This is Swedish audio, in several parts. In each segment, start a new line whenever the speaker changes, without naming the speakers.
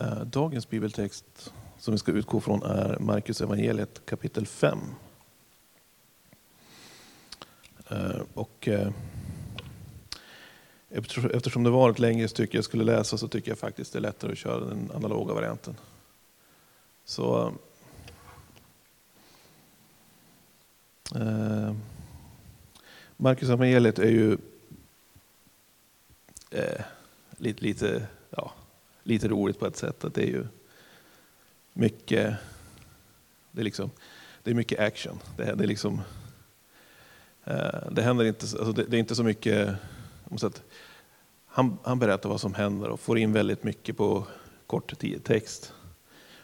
Eh, dagens bibeltext som vi ska utgå från är Markus evangeliet kapitel 5. Eh, och eh, eftersom det var ett längre stycke jag skulle läsa så tycker jag faktiskt det är lättare att köra den analoga varianten. Så Markus evangeliet är ju eh, lite, lite, lite roligt på ett sätt. Att det är ju mycket, det är liksom, det är mycket action. Det, det är liksom, eh, det händer inte, alltså det, det, är inte så mycket, att han, han berättar vad som händer och får in väldigt mycket på kort tid, text.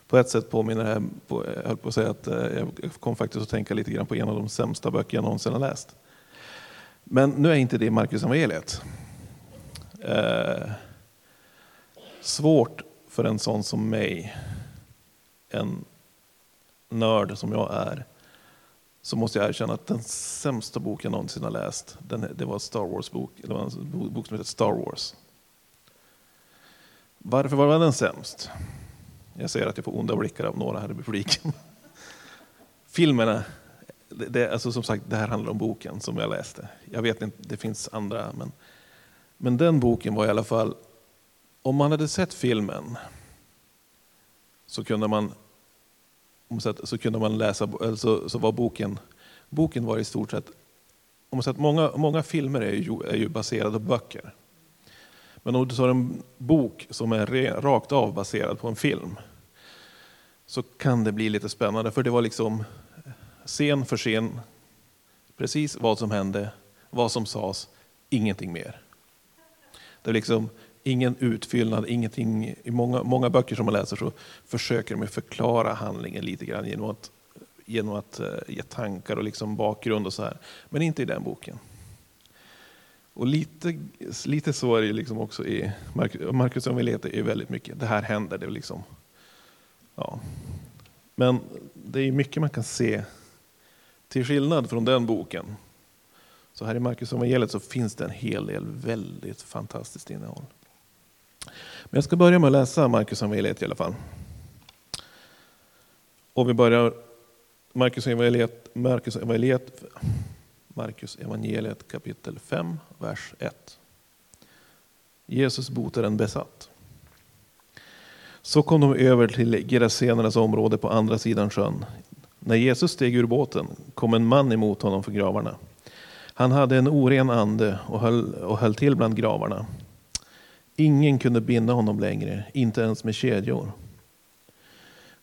På ett sätt påminner det här, på, jag höll på att säga att eh, jag kom faktiskt att tänka lite grann på en av de sämsta böcker jag någonsin har läst. Men nu är inte det Marcus evangeliet. Eh, Svårt för en sån som mig, en nörd som jag är, så måste jag erkänna att den sämsta bok jag någonsin har läst, den, det var en Star Wars-bok, det var en bok som heter Star Wars. Varför var den sämst? Jag ser att jag får onda blickar av några här i publiken. Filmerna, det, det, alltså som sagt, det här handlar om boken som jag läste. Jag vet inte, det finns andra, men, men den boken var i alla fall, om man hade sett filmen så kunde man så kunde man läsa, så, så var boken, boken var i stort sett, om man sett, många, många filmer är ju, är ju baserade på böcker. Men om du tar en bok som är rakt av baserad på en film så kan det bli lite spännande. För det var liksom scen för scen, precis vad som hände, vad som sades, ingenting mer. Det är liksom ingen utfyllnad, ingenting. I många, många böcker som man läser så försöker de förklara handlingen lite grann genom att, genom att eh, ge tankar och liksom bakgrund och så här. Men inte i den boken. Och lite, lite så är det liksom också i Marcus evangeliet är väldigt mycket, det här händer. Det liksom, ja. Men det är mycket man kan se, till skillnad från den boken. Så här i Marcus evangeliet så finns det en hel del väldigt fantastiskt innehåll. Men jag ska börja med att läsa Marcus evangeliet i alla fall. Och vi börjar Marcus evangeliet, Marcus evangeliet Markus evangeliet kapitel 5, vers 1. Jesus botar en besatt. Så kom de över till Gerasenernas område på andra sidan sjön. När Jesus steg ur båten kom en man emot honom för gravarna. Han hade en oren ande och höll, och höll till bland gravarna. Ingen kunde binda honom längre, inte ens med kedjor.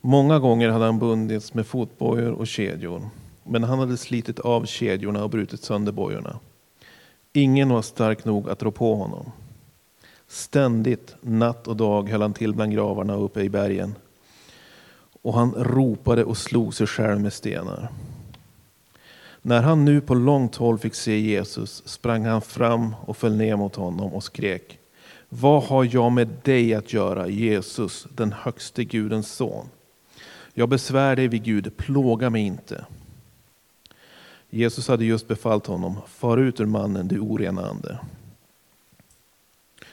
Många gånger hade han bundits med fotbojor och kedjor. Men han hade slitit av kedjorna och brutit sönder bojorna. Ingen var stark nog att rå på honom. Ständigt, natt och dag, höll han till bland gravarna uppe i bergen. Och han ropade och slog sig själv med stenar. När han nu på långt håll fick se Jesus sprang han fram och föll ner mot honom och skrek. Vad har jag med dig att göra, Jesus, den högste Gudens son? Jag besvär dig vid Gud, plåga mig inte. Jesus hade just befallt honom, far ut ur mannen, du orena ande.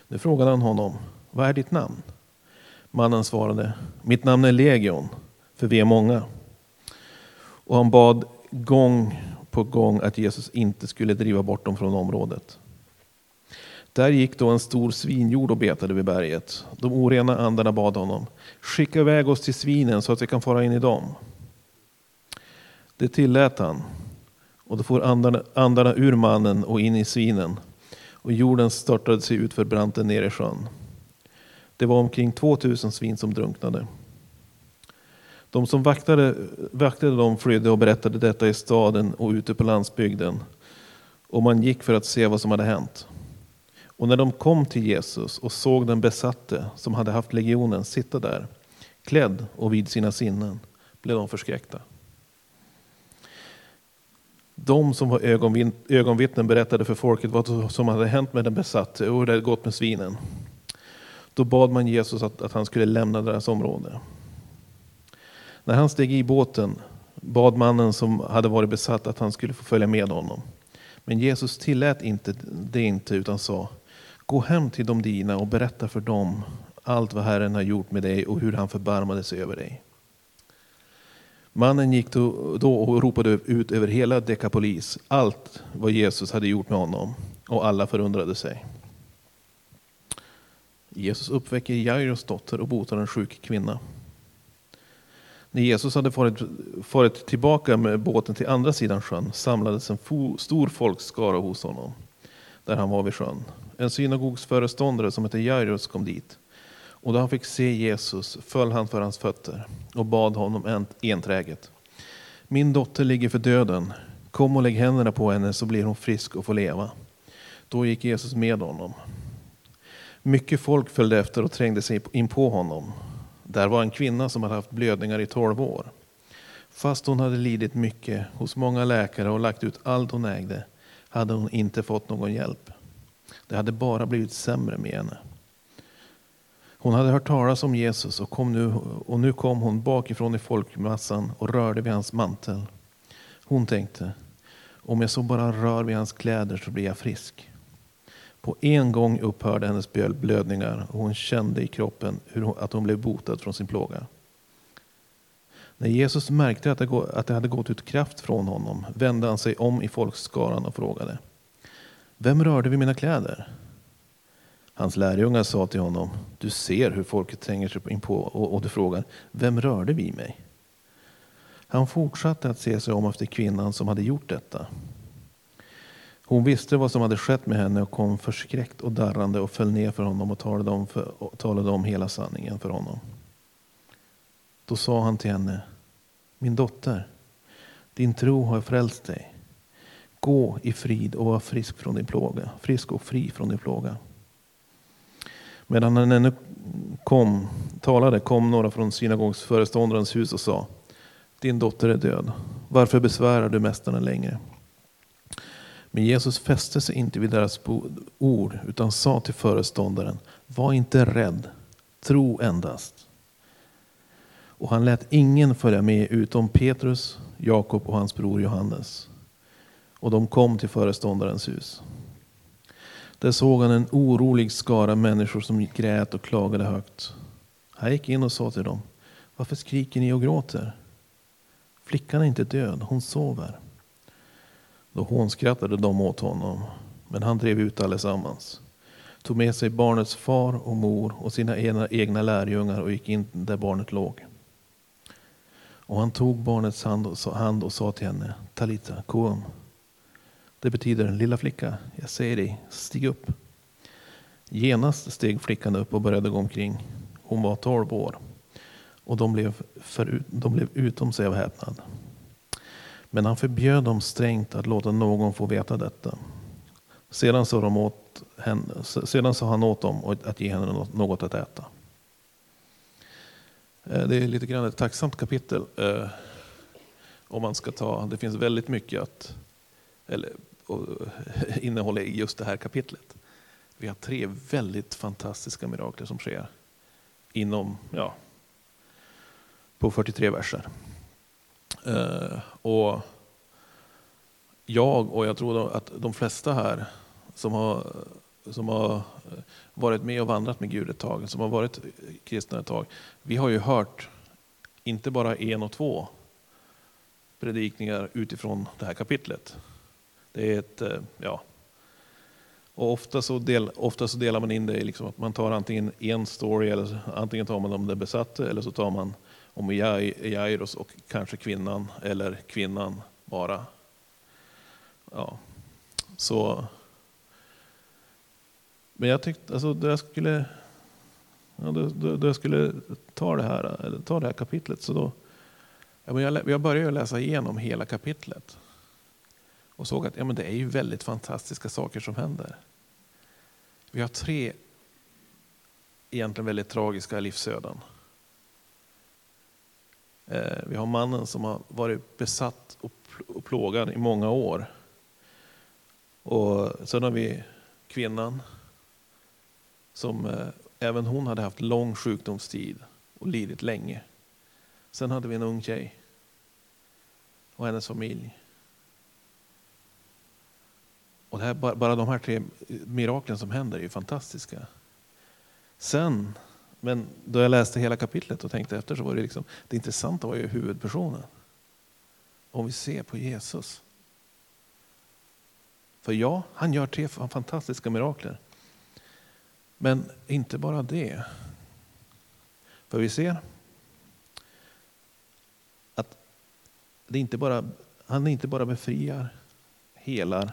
Nu frågade han honom, vad är ditt namn? Mannen svarade, mitt namn är Legion, för vi är många. Och han bad gång på gång att Jesus inte skulle driva bort dem från området. Där gick då en stor svinjord och betade vid berget. De orena andarna bad honom, skicka iväg oss till svinen så att vi kan fara in i dem. Det tillät han. Och då for andarna, andarna ur mannen och in i svinen. Och jorden störtade sig ut för branten ner i sjön. Det var omkring 2000 svin som drunknade. De som vaktade, vaktade dem flydde och berättade detta i staden och ute på landsbygden. Och man gick för att se vad som hade hänt. Och när de kom till Jesus och såg den besatte som hade haft legionen sitta där, klädd och vid sina sinnen, blev de förskräckta. De som var ögonvittnen berättade för folket vad som hade hänt med den besatte och hur det hade gått med svinen. Då bad man Jesus att, att han skulle lämna deras område. När han steg i båten bad mannen som hade varit besatt att han skulle få följa med honom. Men Jesus tillät inte det inte utan sa Gå hem till de dina och berätta för dem allt vad Herren har gjort med dig och hur han förbarmade sig över dig. Mannen gick då och ropade ut över hela Dekapolis allt vad Jesus hade gjort med honom och alla förundrade sig. Jesus uppväcker Jairus dotter och botar en sjuk kvinna. När Jesus hade farit, farit tillbaka med båten till andra sidan sjön samlades en stor folkskara hos honom, där han var vid sjön. En synagogsföreståndare som hette Jairus kom dit. Och då han fick se Jesus föll han för hans fötter och bad honom enträget. Min dotter ligger för döden. Kom och lägg händerna på henne så blir hon frisk och får leva. Då gick Jesus med honom. Mycket folk följde efter och trängde sig in på honom. Där var en kvinna som hade haft blödningar i tolv år. Fast hon hade lidit mycket hos många läkare och lagt ut allt hon ägde hade hon inte fått någon hjälp. Det hade bara blivit sämre med henne. Hon hade hört talas om Jesus och, kom nu, och nu kom hon bakifrån i folkmassan och rörde vid hans mantel. Hon tänkte, om jag så bara rör vid hans kläder så blir jag frisk. På en gång upphörde hennes blödningar och hon kände i kroppen hur hon, att hon blev botad från sin plåga. När Jesus märkte att det, att det hade gått ut kraft från honom vände han sig om i folkskaran och frågade vem rörde vid mina kläder? Hans lärjungar sa till honom Du ser hur folket tränger sig in på och, och du frågar Vem rörde vid mig? Han fortsatte att se sig om efter kvinnan som hade gjort detta. Hon visste vad som hade skett med henne och kom förskräckt och darrande och föll ner för honom och talade om, för, och talade om hela sanningen för honom. Då sa han till henne, min dotter, din tro har frälst dig. Gå i frid och var frisk, från din plåga, frisk och fri från din plåga. Medan han ännu kom, talade kom några från synagogsföreståndarens hus och sa, din dotter är död. Varför besvärar du mästaren längre? Men Jesus fäste sig inte vid deras ord utan sa till föreståndaren, var inte rädd, tro endast. Och han lät ingen följa med utom Petrus, Jakob och hans bror Johannes. Och de kom till föreståndarens hus. Där såg han en orolig skara människor som grät och klagade högt. Han gick in och sa till dem, varför skriker ni och gråter? Flickan är inte död, hon sover. Då hånskrattade de åt honom, men han drev ut allesammans. Tog med sig barnets far och mor och sina egna lärjungar och gick in där barnet låg. Och han tog barnets hand och sa, hand och sa till henne, Talita koum. Det betyder, lilla flicka, jag säger dig, stig upp. Genast steg flickan upp och började gå omkring. Hon var tolv år. Och de blev, förut, de blev utom sig av häpnad. Men han förbjöd dem strängt att låta någon få veta detta. Sedan sa, de åt henne, sedan sa han åt dem att ge henne något att äta. Eh, det är lite grann ett tacksamt kapitel. Eh, om man ska ta, det finns väldigt mycket att, eller, och i just det här kapitlet. Vi har tre väldigt fantastiska mirakler som sker inom, ja, på 43 verser. Eh, och jag och jag tror att de flesta här som har, som har eh, varit med och vandrat med Gud ett tag, som har varit kristna ett tag, vi har ju hört inte bara en och två predikningar utifrån det här kapitlet. Det är ett, eh, ja, och ofta så, del, ofta så delar man in det i liksom att man tar antingen en story, eller antingen tar man om den besatte eller så tar man om Jairus och kanske kvinnan, eller kvinnan bara. Ja, så. Men jag tyckte, alltså, då jag skulle, ja, då, då, då jag skulle ta det här, eller ta det här kapitlet, så då, ja, men jag, jag började läsa igenom hela kapitlet och såg att ja, men det är ju väldigt fantastiska saker som händer. Vi har tre egentligen väldigt tragiska livsöden. Eh, vi har mannen som har varit besatt och plågad i många år. Och sen har vi kvinnan som eh, även hon hade haft lång sjukdomstid och lidit länge. Sen hade vi en ung tjej och hennes familj. Och det här, bara de här tre miraklen som händer är ju fantastiska. Sen Men då jag läste hela kapitlet och tänkte efter så var det liksom, det intressanta var ju huvudpersonen. Om vi ser på Jesus. För ja, han gör tre fantastiska mirakler. Men inte bara det. För vi ser att det inte bara, han inte bara befriar, helar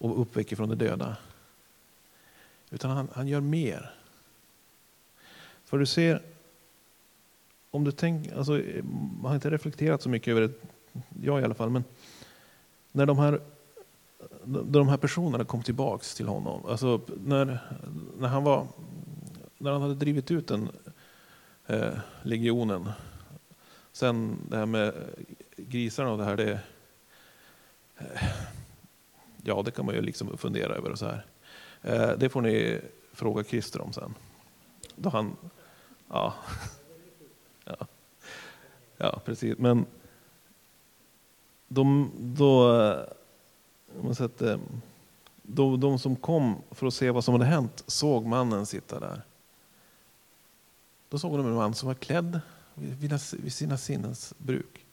och uppväcker från de döda. Utan han, han gör mer. För du ser, om du tänker, alltså, man har inte reflekterat så mycket över det, jag i alla fall, men när de här, de här personerna kom tillbaks till honom, alltså när, när, han, var, när han hade drivit ut den eh, legionen, sen det här med grisarna och det här, det, ja det kan man ju liksom fundera över och så här. Eh, det får ni fråga Christer om sen. Då han, ja. ja. Ja, precis. Men de, då, eh, man sätter, de, de som kom för att se vad som hade hänt såg mannen sitta där. Då såg de en man som var klädd vid sina sinnens bruk.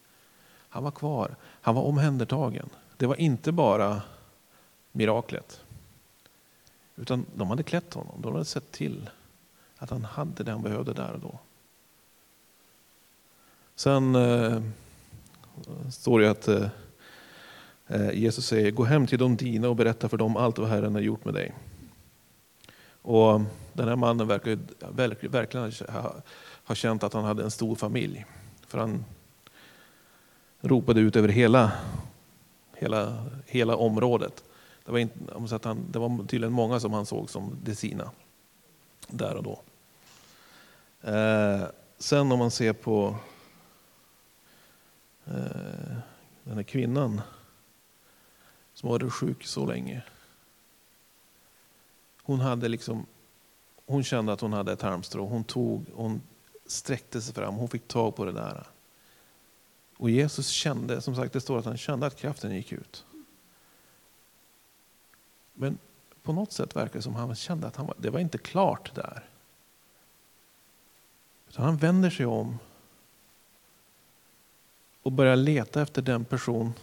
Han var kvar, han var omhändertagen. Det var inte bara miraklet. Utan de hade klätt honom, de hade sett till att han hade det han behövde där och då. Sen eh, står det att eh, eh Jesus säger, gå hem till de dina och berätta för dem allt vad Herren har gjort med dig. Och den här mannen verkar verkligen, verkligen ha, ha känt att han hade en stor familj. För han ropade ut över hela, hela, hela området. Det var, inte, att han, det var tydligen många som han såg som det sina där och då. Eh, sen om man ser på eh, den här kvinnan som varit sjuk så länge. Hon, hade liksom, hon kände att hon hade ett halmstrå. Hon, tog, hon sträckte sig fram, hon fick tag på det där. Och Jesus kände, som sagt det står att han kände att kraften gick ut. Men på något sätt verkar det som att han kände att han var, det var inte klart där. Utan han vänder sig om och börjar leta efter den person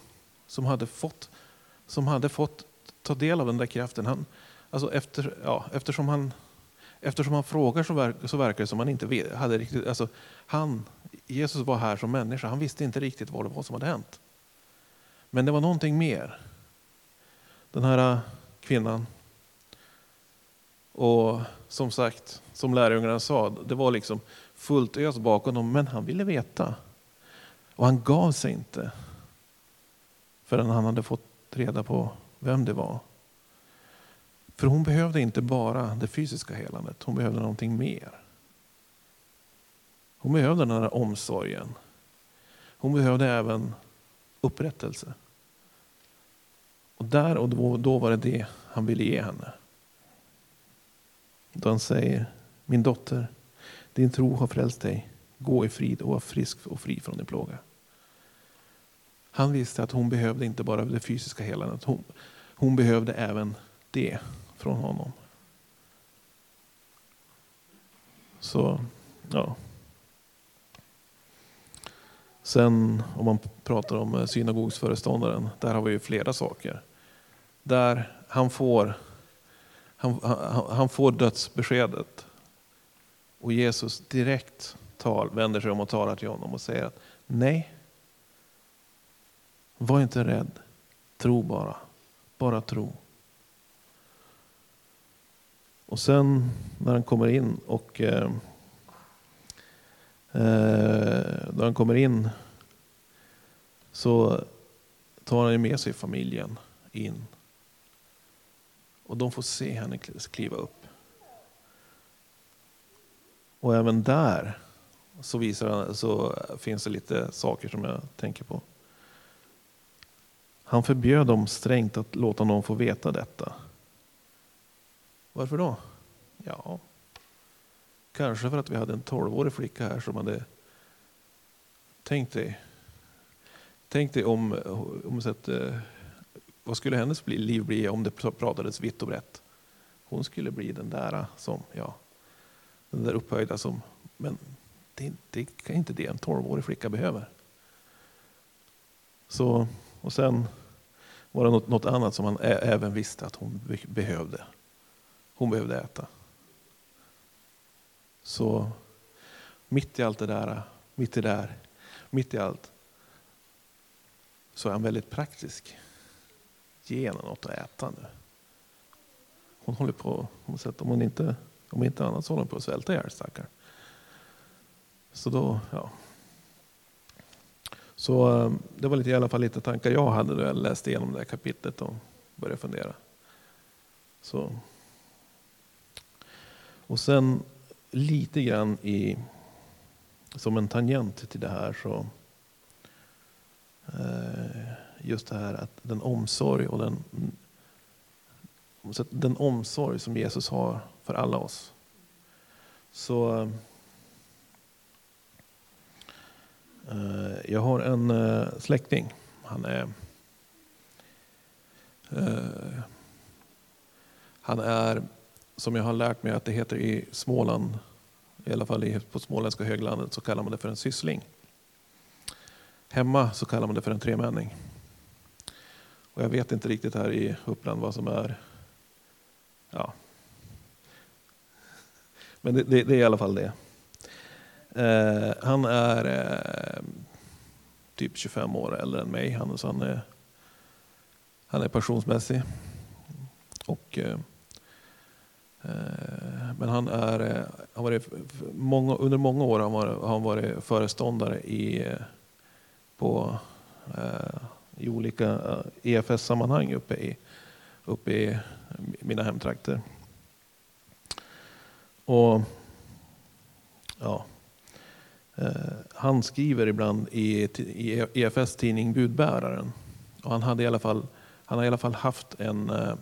som hade fått, som hade fått ta del av den där kraften. Han, alltså efter, ja, eftersom, han, eftersom han frågar så, verk, så verkar det som han inte hade riktigt... Alltså, han, Jesus var här som människa, han visste inte riktigt vad det var som hade hänt. Men det var någonting mer. Den här kvinnan. Och som sagt, som lärjungarna sa, det var liksom fullt ös bakom dem, men han ville veta. Och han gav sig inte förrän han hade fått reda på vem det var. För hon behövde inte bara det fysiska helandet, hon behövde någonting mer. Hon behövde den här omsorgen. Hon behövde även upprättelse. Och där och då, då var det det han ville ge henne. Då han säger, min dotter, din tro har frälst dig. Gå i frid och var frisk och fri från din plåga. Han visste att hon behövde inte bara det fysiska helandet. Hon, hon behövde även det från honom. Så, ja. Sen om man pratar om synagogsföreståndaren, där har vi ju flera saker. Där han får, han, han, han får dödsbeskedet. Och Jesus direkt tal, vänder sig om och talar till honom och säger att nej, var inte rädd, tro bara, bara tro. Och sen när han kommer in och eh, eh när han kommer in så tar han med sig familjen in. Och de får se henne kliva upp. Och även där så, visar, så finns det lite saker som jag tänker på. Han förbjöd dem strängt att låta någon få veta detta. Varför då? Ja, kanske för att vi hade en tolvårig flicka här som hade tänkt dig, tänk dig om, om sett, eh, vad skulle hennes liv bli om det pratades vitt och brett? Hon skulle bli den där äh, som, ja, den där upphöjda som, men det, det är inte det en tolvårig flicka behöver. Så, och sen var det något, något annat som han ä, även visste att hon behövde. Hon behövde äta. Så mitt i allt det där, äh, mitt i där, mitt i allt, så är han väldigt praktisk. Ge henne något att äta nu. Hon håller på, om hon inte, om inte annat så håller hon på att svälta ihjäl stackaren. Så då, ja. Så eh, det var lite, i alla fall lite tankar jag hade när jag läste igenom det här kapitlet och började fundera. Så. Och sen lite grann i, som en tangent till det här så eh, just det här att den omsorg och den, den omsorg som Jesus har för alla oss. Så eh, jag har en eh, släkting. Han är, eh, han är, som jag har lärt mig att det heter i Småland, i alla fall på småländska höglandet, så kallar man det för en syssling. Hemma så kallar man det för en tremänning. Och jag vet inte riktigt här i Uppland vad som är... Ja. Men det, det, det är i alla fall det. Eh, han är eh, typ 25 år äldre än mig. Han, så han, är, han är passionsmässig. Och, eh, eh, men han är, eh, han varit, många, under många år har han varit föreståndare i, eh, på, i olika eh, EFS-sammanhang uppe i, uppe i mina hemtrakter. Och ja, Eh, han skriver ibland i, i EFS tidning Budbäraren. Och han, hade i alla fall, han har i alla fall haft en, eh,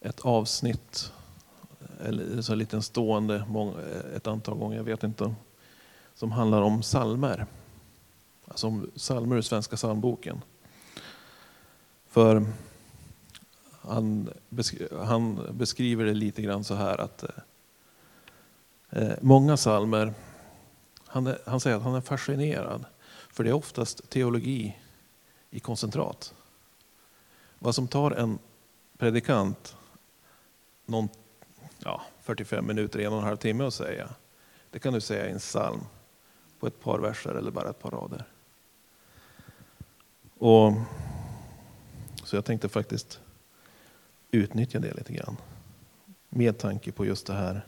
ett avsnitt, eller så en liten stående eh, ett antal gånger, jag vet inte, som handlar om salmer. Alltså om psalmer ur Svenska psalmboken. För han, han beskriver det lite grann så här att eh, eh, många psalmer, han, är, han säger att han är fascinerad, för det är oftast teologi i koncentrat. Vad som tar en predikant någon, ja, 45 minuter, en och en halv timme att säga, det kan du säga i en psalm på ett par verser eller bara ett par rader. Och, så jag tänkte faktiskt utnyttja det lite grann. Med tanke på just det här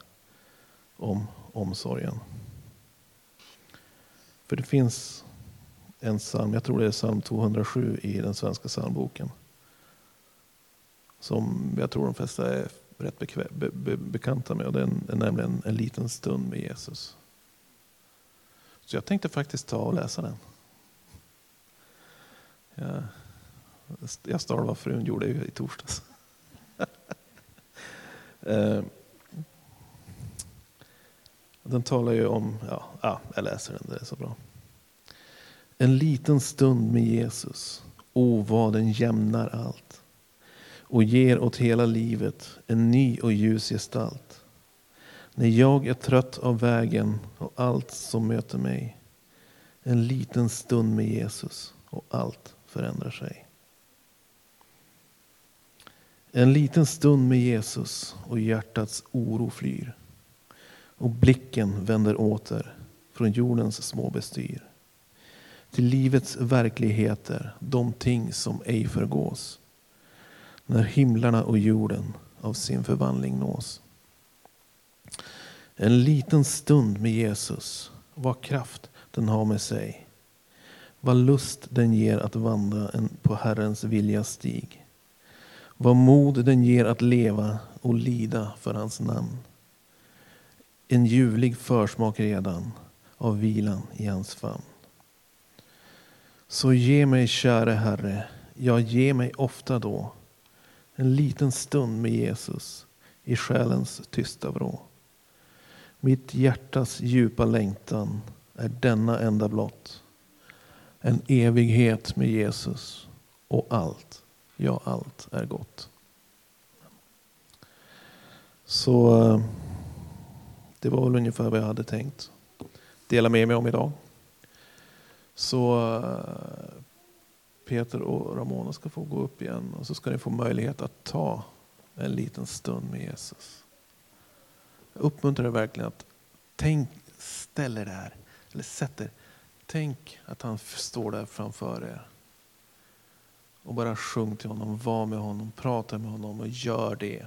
om omsorgen. För det finns en psalm, jag tror det är psalm 207 i den svenska psalmboken. Som jag tror de flesta är rätt bekvä, be, be, bekanta med. Och det är nämligen en liten stund med Jesus. Så jag tänkte faktiskt ta och läsa den. Jag, jag stal vad frun gjorde i torsdags. Eh, den talar ju om, ja, ja, jag läser den, det är så bra. En liten stund med Jesus, o vad den jämnar allt och ger åt hela livet en ny och ljus gestalt. När jag är trött av vägen och allt som möter mig. En liten stund med Jesus och allt förändrar sig. En liten stund med Jesus och hjärtats oro flyr och blicken vänder åter från jordens små bestyr till livets verkligheter, de ting som ej förgås när himlarna och jorden av sin förvandling nås. En liten stund med Jesus, vad kraft den har med sig. Vad lust den ger att vandra på Herrens viljas stig. Vad mod den ger att leva och lida för hans namn en ljuvlig försmak redan av vilan i hans famn. Så ge mig, käre Herre, ja, ge mig ofta då en liten stund med Jesus i själens tysta vrå. Mitt hjärtas djupa längtan är denna enda blott. En evighet med Jesus och allt, ja allt är gott. Så eh, Det var väl ungefär vad jag hade tänkt dela med mig om idag. Så eh, Peter och Ramona ska få gå upp igen och så ska ni få möjlighet att ta en liten stund med Jesus. Jag uppmuntrar er verkligen att tänk, ställ er där, eller sätt er. Tänk att han står där framför er. Och bara sjung till honom, var med honom, prata med honom och gör det